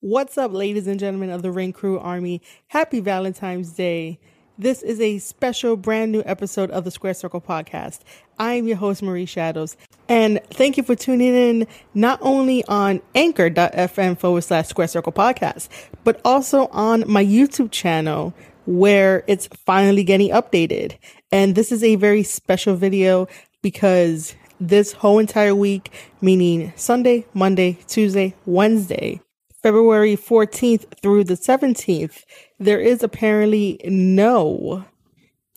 What's up, ladies and gentlemen of the Ring Crew Army? Happy Valentine's Day. This is a special brand new episode of the Square Circle podcast. I am your host, Marie Shadows, and thank you for tuning in not only on anchor.fm forward slash Square Circle podcast, but also on my YouTube channel where it's finally getting updated. And this is a very special video because this whole entire week, meaning Sunday, Monday, Tuesday, Wednesday, February 14th through the 17th, there is apparently no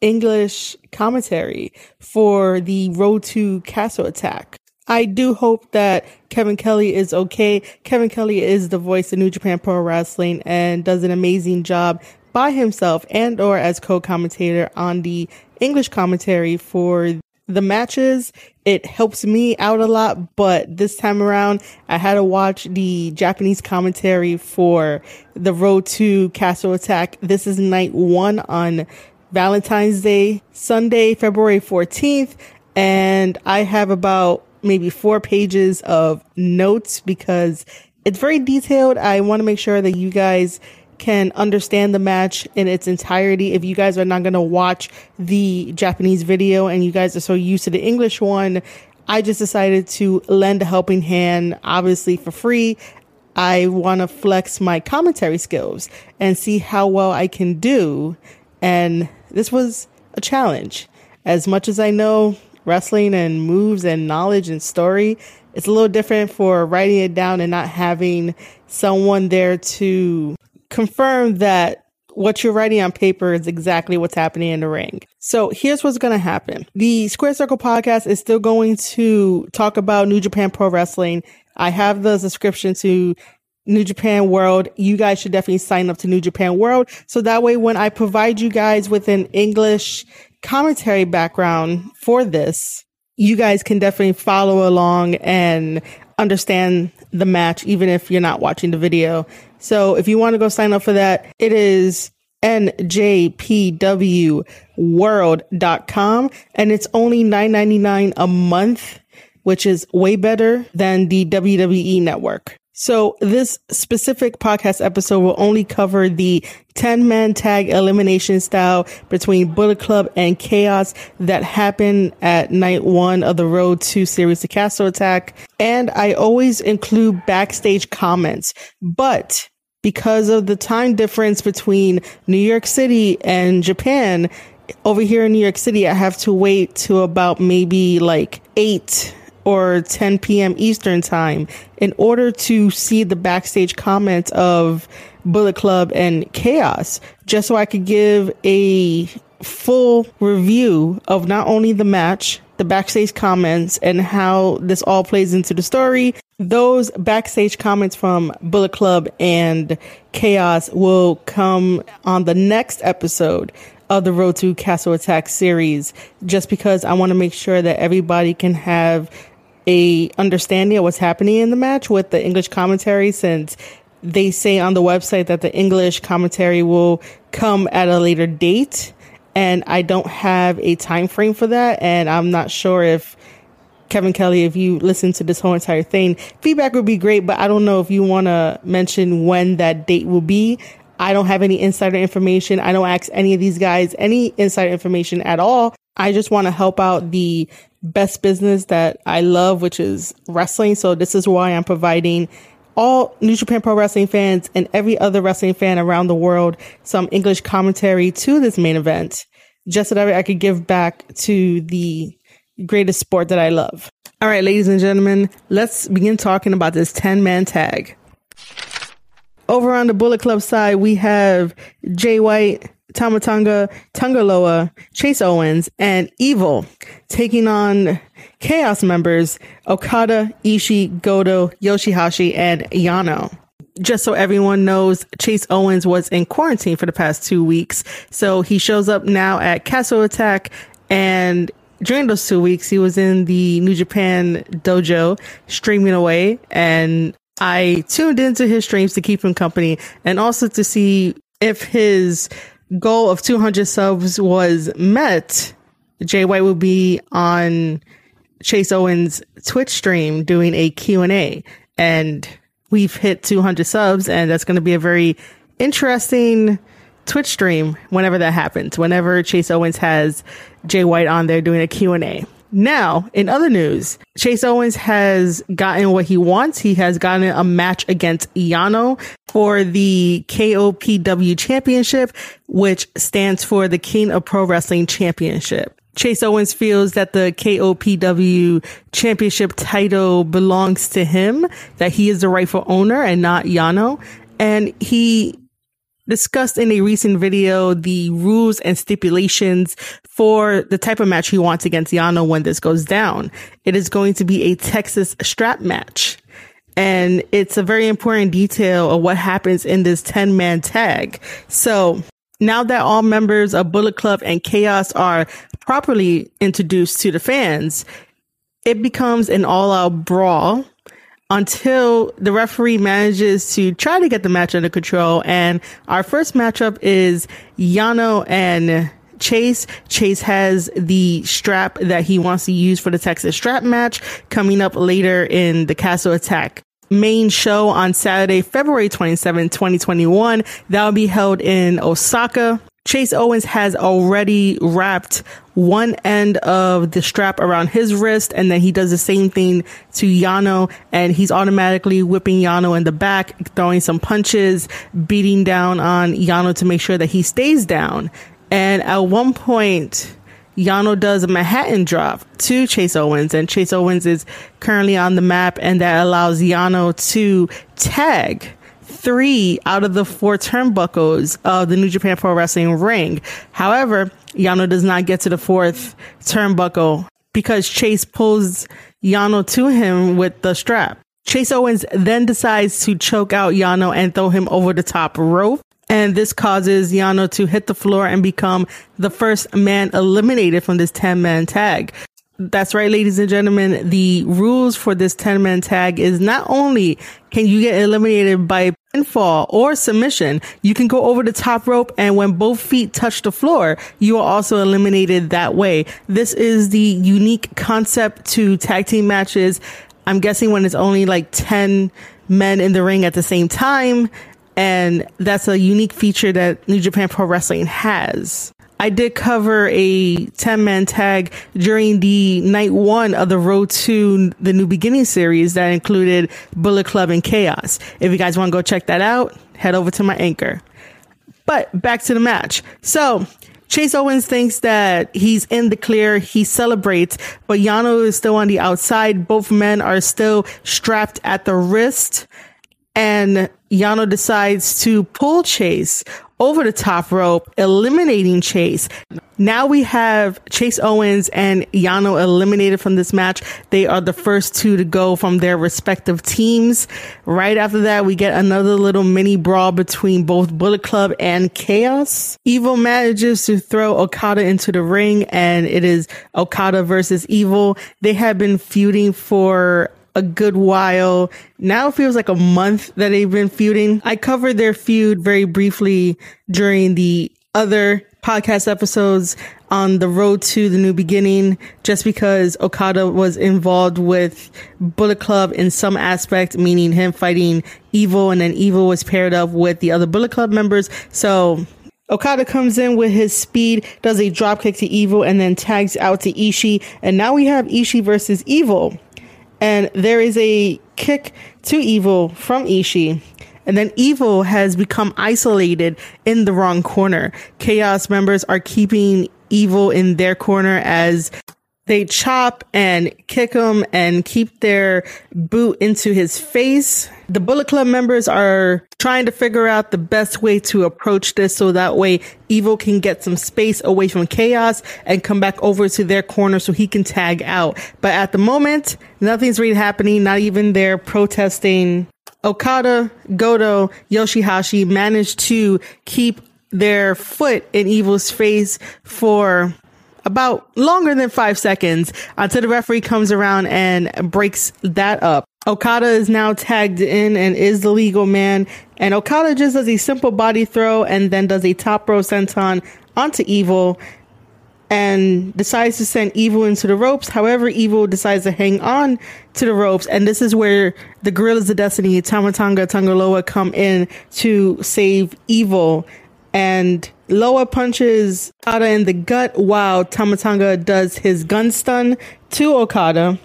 English commentary for the Road to Castle Attack. I do hope that Kevin Kelly is okay. Kevin Kelly is the voice of New Japan Pro Wrestling and does an amazing job by himself and or as co-commentator on the English commentary for the matches. It helps me out a lot, but this time around, I had to watch the Japanese commentary for the Road to Castle Attack. This is night one on Valentine's Day, Sunday, February 14th. And I have about maybe four pages of notes because it's very detailed. I want to make sure that you guys can understand the match in its entirety. If you guys are not going to watch the Japanese video and you guys are so used to the English one, I just decided to lend a helping hand, obviously for free. I want to flex my commentary skills and see how well I can do. And this was a challenge. As much as I know wrestling and moves and knowledge and story, it's a little different for writing it down and not having someone there to confirm that what you're writing on paper is exactly what's happening in the ring. So here's what's going to happen. The Square Circle podcast is still going to talk about New Japan Pro Wrestling. I have the subscription to New Japan World. You guys should definitely sign up to New Japan World. So that way, when I provide you guys with an English commentary background for this, you guys can definitely follow along and understand the match, even if you're not watching the video. So if you want to go sign up for that, it is njpwworld.com and it's only $9.99 a month, which is way better than the WWE network. So this specific podcast episode will only cover the 10 man tag elimination style between Bullet Club and Chaos that happened at night one of the Road to Series to Castle Attack. And I always include backstage comments, but because of the time difference between New York City and Japan, over here in New York City, I have to wait to about maybe like eight or 10 p.m. Eastern time in order to see the backstage comments of Bullet Club and Chaos, just so I could give a full review of not only the match, the backstage comments, and how this all plays into the story. Those backstage comments from Bullet Club and Chaos will come on the next episode of the Road to Castle Attack series, just because I want to make sure that everybody can have a understanding of what's happening in the match with the English commentary since they say on the website that the English commentary will come at a later date. And I don't have a time frame for that. And I'm not sure if Kevin Kelly if you listen to this whole entire thing feedback would be great but I don't know if you want to mention when that date will be. I don't have any insider information. I don't ask any of these guys any insider information at all I just want to help out the best business that I love, which is wrestling. So this is why I'm providing all New Japan Pro Wrestling fans and every other wrestling fan around the world some English commentary to this main event, just so that I could give back to the greatest sport that I love. All right, ladies and gentlemen, let's begin talking about this 10 man tag. Over on the Bullet Club side, we have Jay White, Tama Tonga, Tangaloa, Chase Owens, and Evil taking on Chaos members Okada, Ishii, Goto, Yoshihashi, and Yano. Just so everyone knows, Chase Owens was in quarantine for the past two weeks. So he shows up now at Castle Attack and during those two weeks, he was in the New Japan dojo streaming away and I tuned into his streams to keep him company and also to see if his goal of 200 subs was met, Jay White will be on Chase Owens Twitch stream doing a Q&A and we've hit 200 subs, and that's going to be a very interesting Twitch stream whenever that happens. Whenever Chase Owens has Jay White on there doing a Q and A. Now, in other news, Chase Owens has gotten what he wants. He has gotten a match against Yano for the KOPW Championship, which stands for the King of Pro Wrestling Championship. Chase Owens feels that the KOPW championship title belongs to him, that he is the rightful owner and not Yano. And he discussed in a recent video the rules and stipulations for the type of match he wants against Yano when this goes down. It is going to be a Texas strap match. And it's a very important detail of what happens in this 10 man tag. So now that all members of Bullet Club and Chaos are properly introduced to the fans, it becomes an all out brawl until the referee manages to try to get the match under control. And our first matchup is Yano and Chase. Chase has the strap that he wants to use for the Texas strap match coming up later in the Castle Attack main show on Saturday, February 27, 2021. That will be held in Osaka. Chase Owens has already wrapped one end of the strap around his wrist, and then he does the same thing to Yano, and he's automatically whipping Yano in the back, throwing some punches, beating down on Yano to make sure that he stays down. And at one point, Yano does a Manhattan drop to Chase Owens, and Chase Owens is currently on the map, and that allows Yano to tag three out of the four turnbuckles of the New Japan Pro Wrestling ring. However, Yano does not get to the fourth turnbuckle because Chase pulls Yano to him with the strap. Chase Owens then decides to choke out Yano and throw him over the top rope. And this causes Yano to hit the floor and become the first man eliminated from this 10 man tag. That's right, ladies and gentlemen. The rules for this 10 man tag is not only can you get eliminated by pinfall or submission, you can go over the top rope and when both feet touch the floor, you are also eliminated that way. This is the unique concept to tag team matches. I'm guessing when it's only like 10 men in the ring at the same time. And that's a unique feature that New Japan Pro Wrestling has. I did cover a 10 man tag during the night one of the Road to the New Beginning series that included Bullet Club and Chaos. If you guys want to go check that out, head over to my anchor. But back to the match. So Chase Owens thinks that he's in the clear. He celebrates, but Yano is still on the outside. Both men are still strapped at the wrist and Yano decides to pull Chase over the top rope, eliminating Chase. Now we have Chase Owens and Yano eliminated from this match. They are the first two to go from their respective teams. Right after that, we get another little mini brawl between both Bullet Club and Chaos. Evil manages to throw Okada into the ring and it is Okada versus Evil. They have been feuding for a good while. Now feels like a month that they've been feuding. I covered their feud very briefly during the other podcast episodes on the road to the new beginning just because Okada was involved with Bullet Club in some aspect, meaning him fighting Evil and then Evil was paired up with the other Bullet Club members. So Okada comes in with his speed, does a dropkick to Evil and then tags out to Ishii. And now we have Ishii versus Evil and there is a kick to Evil from Ishii. And then Evil has become isolated in the wrong corner. Chaos members are keeping Evil in their corner as they chop and kick him and keep their boot into his face. The Bullet Club members are trying to figure out the best way to approach this so that way Evil can get some space away from Chaos and come back over to their corner so he can tag out. But at the moment, nothing's really happening, not even they're protesting. Okada, Goto, Yoshihashi managed to keep their foot in Evil's face for about longer than five seconds until the referee comes around and breaks that up. Okada is now tagged in and is the legal man. And Okada just does a simple body throw and then does a top row senton onto Evil. and decides to send Evil into the ropes. However, Evil decides to hang on to the ropes, and this is where the Gorillas of Destiny, Tama Tonga, Tangaloa come in to save Evil. And Loa punches Okada in the gut while Tama Tonga does his gun stun to Okada.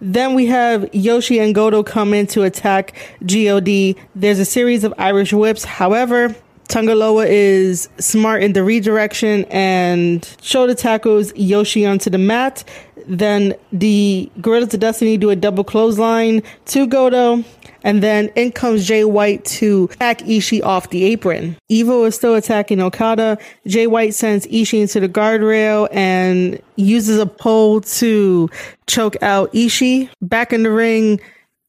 Then we have Yoshi and Goto come in to attack GOD. There's a series of Irish whips. However, Tangaloa is smart in the redirection and shoulder tackles Yoshi onto the mat. Then the Gorillas of Destiny do a double clothesline to Goto. And then in comes Jay White to attack Ishii off the apron. Evil is still attacking Okada. Jay White sends Ishii into the guardrail and uses a pole to choke out Ishii. Back in the ring,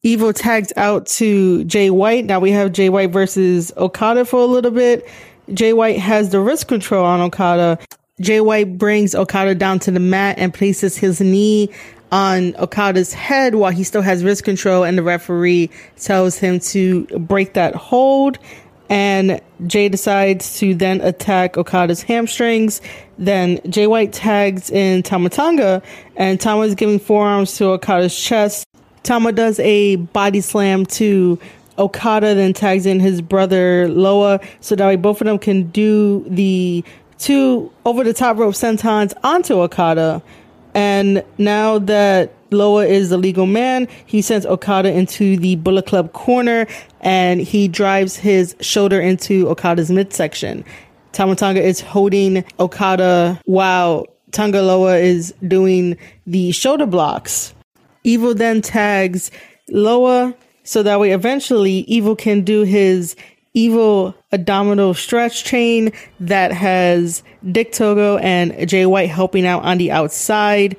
Evil tags out to Jay White. Now we have Jay White versus Okada for a little bit. Jay White has the wrist control on Okada. Jay White brings Okada down to the mat and places his knee on Okada's head while he still has wrist control, and the referee tells him to break that hold. And Jay decides to then attack Okada's hamstrings. Then Jay White tags in Tama Tonga, and Tama is giving forearms to Okada's chest. Tama does a body slam to Okada, then tags in his brother Loa, so that way both of them can do the two over the top rope sentons onto Okada. And now that Loa is the legal man, he sends Okada into the Bullet Club corner and he drives his shoulder into Okada's midsection. Tama Tonga is holding Okada while Tangaloa is doing the shoulder blocks. Evil then tags Loa so that way eventually Evil can do his evil abdominal stretch chain that has Dick Togo and Jay White helping out on the outside.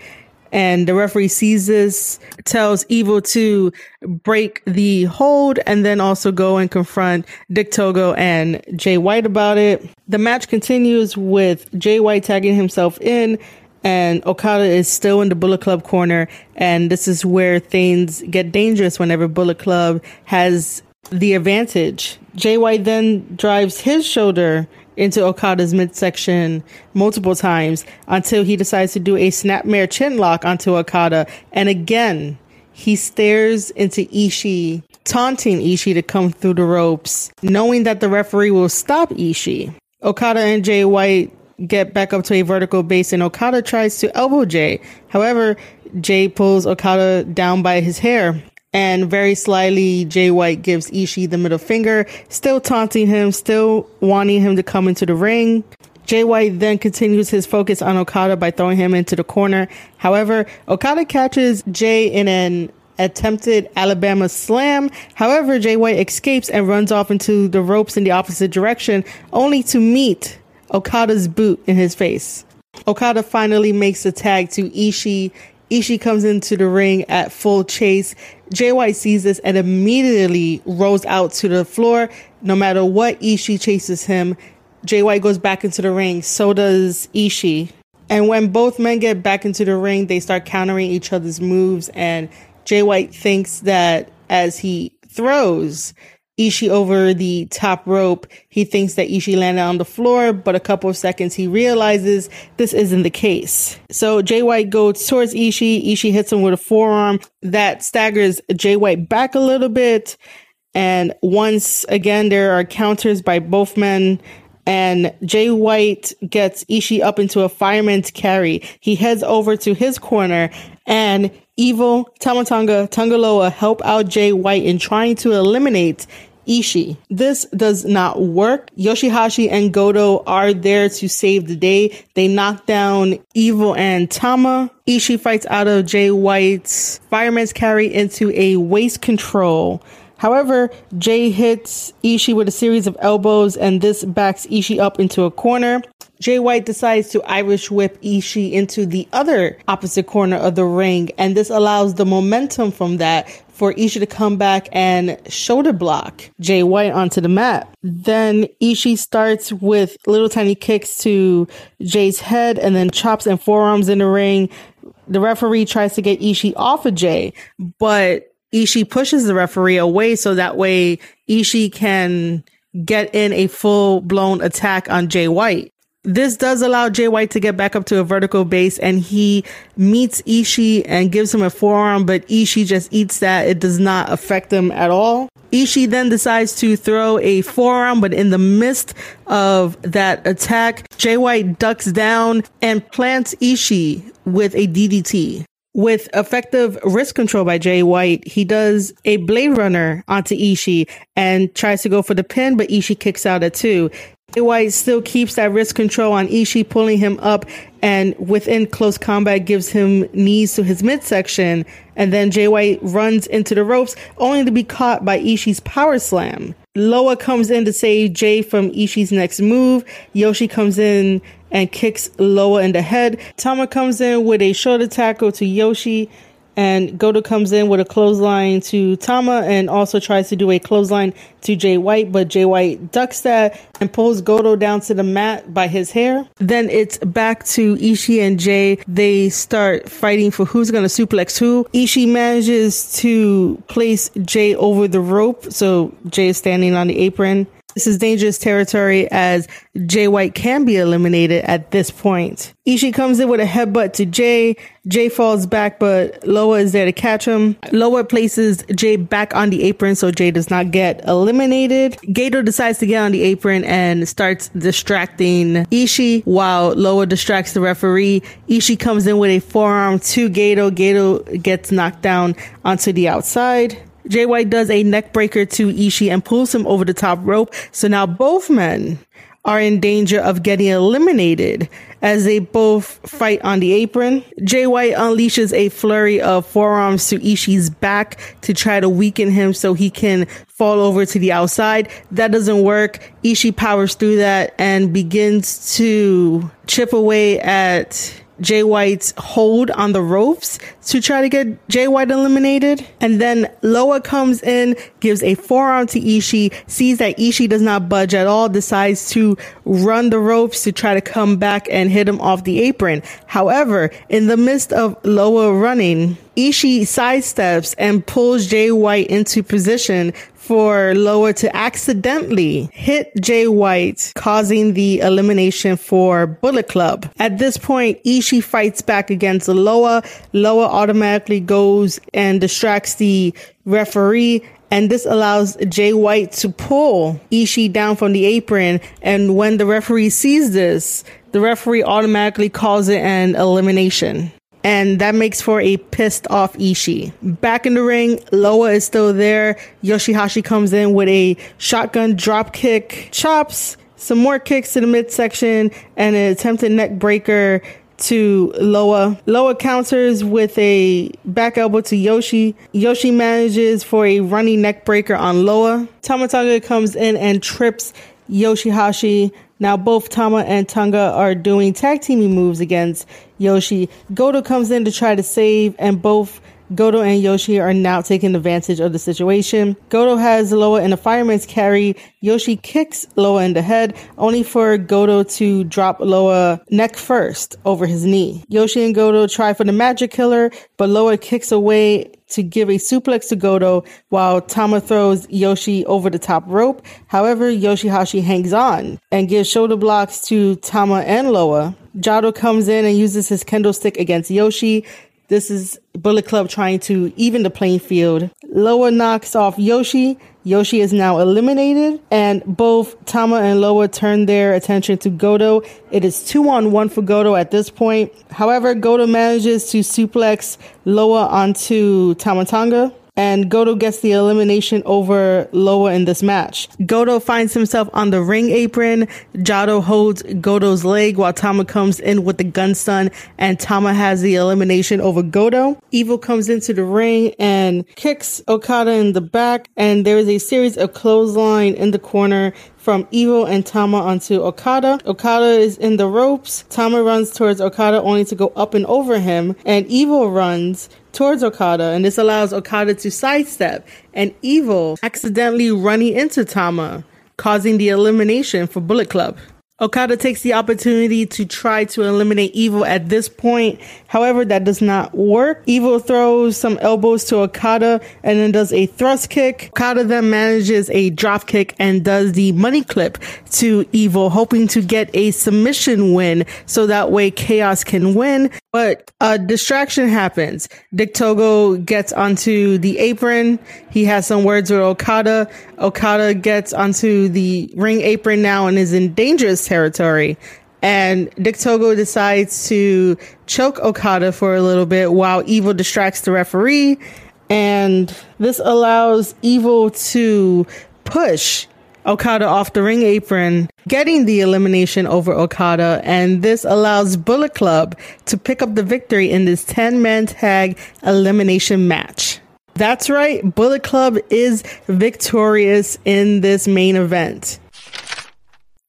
And the referee sees this, tells Evil to break the hold and then also go and confront Dick Togo and Jay White about it. The match continues with Jay White tagging himself in and Okada is still in the Bullet Club corner. And this is where things get dangerous whenever Bullet Club has the advantage. White then drives his shoulder into Okada's midsection multiple times until he decides to do a snapmare chin lock onto Okada. And again, he stares into Ishii, taunting Ishii to come through the ropes, knowing that the referee will stop Ishii. Okada and Jay White get back up to a vertical base and Okada tries to elbow Jay. However, Jay pulls Okada down by his hair. And very slyly, Jay White gives Ishii the middle finger, still taunting him, still wanting him to come into the ring. Jay White then continues his focus on Okada by throwing him into the corner. However, Okada catches Jay in an attempted Alabama slam. However, Jay White escapes and runs off into the ropes in the opposite direction, only to meet Okada's boot in his face. Okada finally makes a tag to Ishii Ishii comes into the ring at full chase. JY sees this and immediately rolls out to the floor. No matter what Ishii chases him, JY goes back into the ring. So does Ishii. And when both men get back into the ring, they start countering each other's moves. And White thinks that as he throws, Ishii over the top rope. He thinks that Ishii landed on the floor, but a couple of seconds he realizes this isn't the case. So Jay White goes towards Ishii. Ishii hits him with a forearm that staggers Jay White back a little bit. And once again, there are counters by both men. And Jay White gets Ishii up into a fireman's carry. He heads over to his corner and Evil, Tama Tonga, Tangaloa help out Jay White in trying to eliminate Ishii. This does not work. Yoshihashi and Goto are there to save the day. They knock down Evil and Tama. Ishii fights out of Jay White's fireman's carry into a waist control. However, Jay hits Ishii with a series of elbows and this backs Ishii up into a corner. Jay White decides to Irish whip Ishii into the other opposite corner of the ring, and this allows the momentum from that for Ishii to come back and shoulder block Jay White onto the mat. Then Ishii starts with little tiny kicks to Jay's head and then chops and forearms in the ring. The referee tries to get Ishii off of Jay, but Ishii pushes the referee away so that way Ishii can get in a full blown attack on Jay White. This does allow Jay White to get back up to a vertical base and he meets Ishii and gives him a forearm, but Ishii just eats that. It does not affect him at all. Ishii then decides to throw a forearm, but in the midst of that attack, Jay White ducks down and plants Ishii with a DDT. With effective wrist control by Jay White, he does a Blade Runner onto Ishii and tries to go for the pin, but Ishii kicks out at two. Jay White still keeps that wrist control on Ishii, pulling him up and within close combat gives him knees to his midsection. And then Jay White runs into the ropes only to be caught by Ishii's power slam. Loa comes in to save Jay from Ishii's next move. Yoshi comes in and kicks Loa in the head. Tama comes in with a shoulder tackle to Yoshi and Goto comes in with a clothesline to Tama and also tries to do a clothesline to Jay White, but Jay White ducks that and pulls Goto down to the mat by his hair. Then it's back to Ishii and Jay. They start fighting for who's going to suplex who. Ishii manages to place Jay over the rope, so Jay is standing on the apron. This is dangerous territory as Jay White can be eliminated at this point. Ishii comes in with a headbutt to Jay. Jay falls back, but Loa is there to catch him. Loa places Jay back on the apron so Jay does not get eliminated. Gedo decides to get on the apron and starts distracting Ishii while Loa distracts the referee. Ishii comes in with a forearm to Gedo. Gedo gets knocked down onto the outside. Jay White does a neck breaker to Ishii and pulls him over the top rope. So now both men are in danger of getting eliminated as they both fight on the apron. Jay White unleashes a flurry of forearms to Ishii's back to try to weaken him so he can fall over to the outside. That doesn't work. Ishii powers through that and begins to chip away at Jay White's hold on the ropes to try to get Jay White eliminated. And then Loa comes in, gives a forearm to Ishii, sees that Ishii does not budge at all, decides to run the ropes to try to come back and hit him off the apron. However, in the midst of Loa running, Ishii sidesteps and pulls Jay White into position for Loa to accidentally hit Jay White, causing the elimination for Bullet Club. At this point, Ishii fights back against Loa. Loa automatically goes and distracts the referee and this allows Jay White to pull Ishii down from the apron. And when the referee sees this, the referee automatically calls it an elimination and that makes for a pissed off Ishii. Back in the ring, Loa is still there. Yoshihashi comes in with a shotgun drop kick, chops, some more kicks to the midsection, and an attempted neck breaker to Loa. Loa counters with a back elbow to Yoshi. Yoshi manages for a running neck breaker on Loa. Tama Tonga comes in and trips Yoshihashi. Now both Tama and Tonga are doing tag teaming moves against Yoshi. Goto comes in to try to save, and both Goto and Yoshi are now taking advantage of the situation. Goto has Loa in a fireman's carry. Yoshi kicks Loa in the head, only for Goto to drop Loa neck first over his knee. Yoshi and Goto try for the magic killer, but Loa kicks away to give a suplex to Goto while Tama throws Yoshi over the top rope. However, Yoshihashi hangs on and gives shoulder blocks to Tama and Loa. Jado comes in and uses his kendo stick against Yoshi. This is Bullet Club trying to even the playing field. Loa knocks off Yoshi. Yoshi is now eliminated, and both Tama and Loa turn their attention to Goto. It is two on one for Goto at this point. However, Goto manages to suplex Loa onto Tama Tonga and Goto gets the elimination over Loa in this match. Goto finds himself on the ring apron. Jado holds Goto's leg while Tama comes in with the gun stun and Tama has the elimination over Goto. Evil comes into the ring and kicks Okada in the back and there is a series of clothesline in the corner from Evil and Tama onto Okada. Okada is in the ropes. Tama runs towards Okada only to go up and over him and Evil runs towards Okada, and this allows Okada to sidestep and Evil accidentally running into Tama, causing the elimination for Bullet Club. Okada takes the opportunity to try to eliminate Evil at this point. However, that does not work. Evil throws some elbows to Okada and then does a thrust kick. Okada then manages a drop kick and does the money clip to Evil, hoping to get a submission win so that way Chaos can win. But a distraction happens. Dick Togo gets onto the apron. He has some words with Okada. Okada gets onto the ring apron now and is in dangerous territory. And Dick Togo decides to choke Okada for a little bit while Evil distracts the referee. And this allows Evil to push Okada off the ring apron, getting the elimination over Okada. And this allows Bullet Club to pick up the victory in this 10 man tag elimination match. That's right, Bullet Club is victorious in this main event.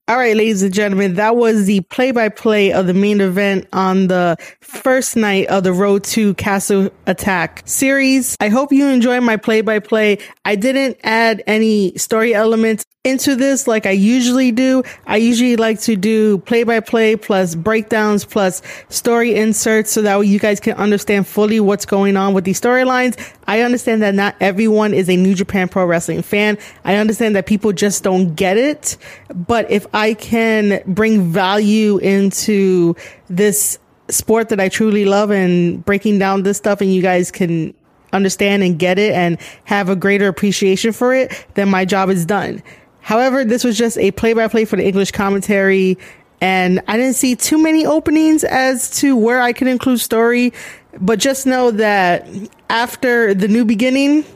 All right, ladies and gentlemen, that was the play by play of the main event on the first night of the Road to Castle Attack series. I hope you enjoy my play by play. I didn't add any story elements into this like I usually do. I usually like to do play by play plus breakdowns plus story inserts so that you guys can understand fully what's going on with these storylines. I understand that not everyone is a New Japan Pro Wrestling fan. I understand that people just don't get it. But if I can bring value into this sport that I truly love and breaking down this stuff and you guys can understand and get it and have a greater appreciation for it, then my job is done. However, this was just a play by play for the English commentary and I didn't see too many openings as to where I could include story, but just know that after the new beginning,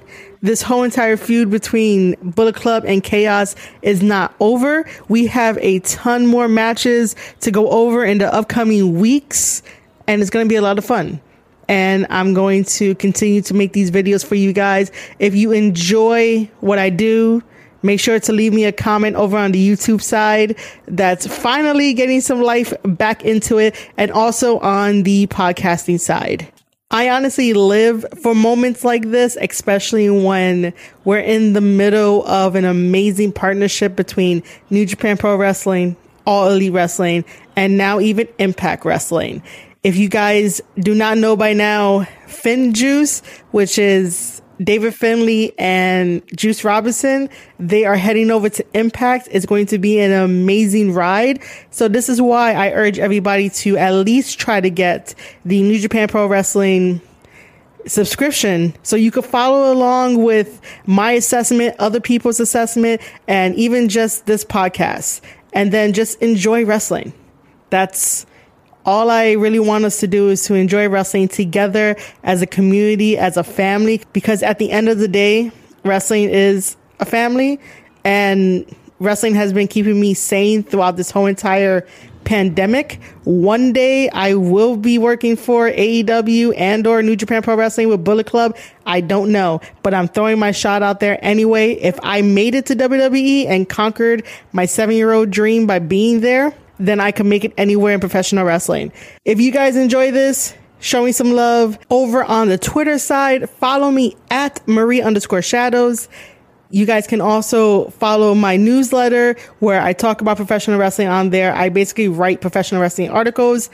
this whole entire feud between Bullet Club and Chaos is not over. We have a ton more matches to go over in the upcoming weeks, and it's going to be a lot of fun. And I'm going to continue to make these videos for you guys. If you enjoy what I do, make sure to leave me a comment over on the YouTube side that's finally getting some life back into it and also on the podcasting side. I honestly live for moments like this, especially when we're in the middle of an amazing partnership between New Japan Pro Wrestling, All Elite Wrestling, and now even Impact Wrestling. If you guys do not know by now, FinJuice, which is David Finlay and Juice Robinson, they are heading over to Impact. It's going to be an amazing ride. So this is why I urge everybody to at least try to get the New Japan Pro Wrestling subscription so you could follow along with my assessment, other people's assessment, and even just this podcast. And then just enjoy wrestling. That's all I really want us to do is to enjoy wrestling together as a community, as a family, because at the end of the day, wrestling is a family and wrestling has been keeping me sane throughout this whole entire pandemic. One day I will be working for AEW and or New Japan Pro Wrestling with Bullet Club. I don't know, but I'm throwing my shot out there anyway. If I made it to WWE and conquered my seven year old dream by being there, then I can make it anywhere in professional wrestling. If you guys enjoy this, show me some love over on the Twitter side. Follow me at Marie underscore shadows. You guys can also follow my newsletter where I talk about professional wrestling on there. I basically write professional wrestling articles.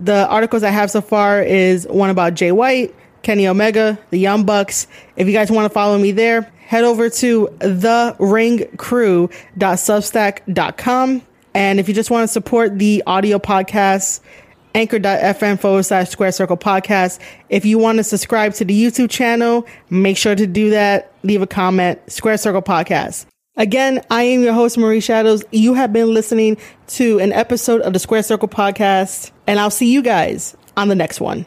The articles I have so far is one about Jay White, Kenny Omega, the Young Bucks. If you guys want to follow me there, head over to theringcrew.substack.com. And if you just want to support the audio podcast, anchor.fm forward slash square circle podcast. If you want to subscribe to the YouTube channel, make sure to do that. Leave a comment, square circle podcast. Again, I am your host, Marie Shadows. You have been listening to an episode of the Square Circle podcast, and I'll see you guys on the next one.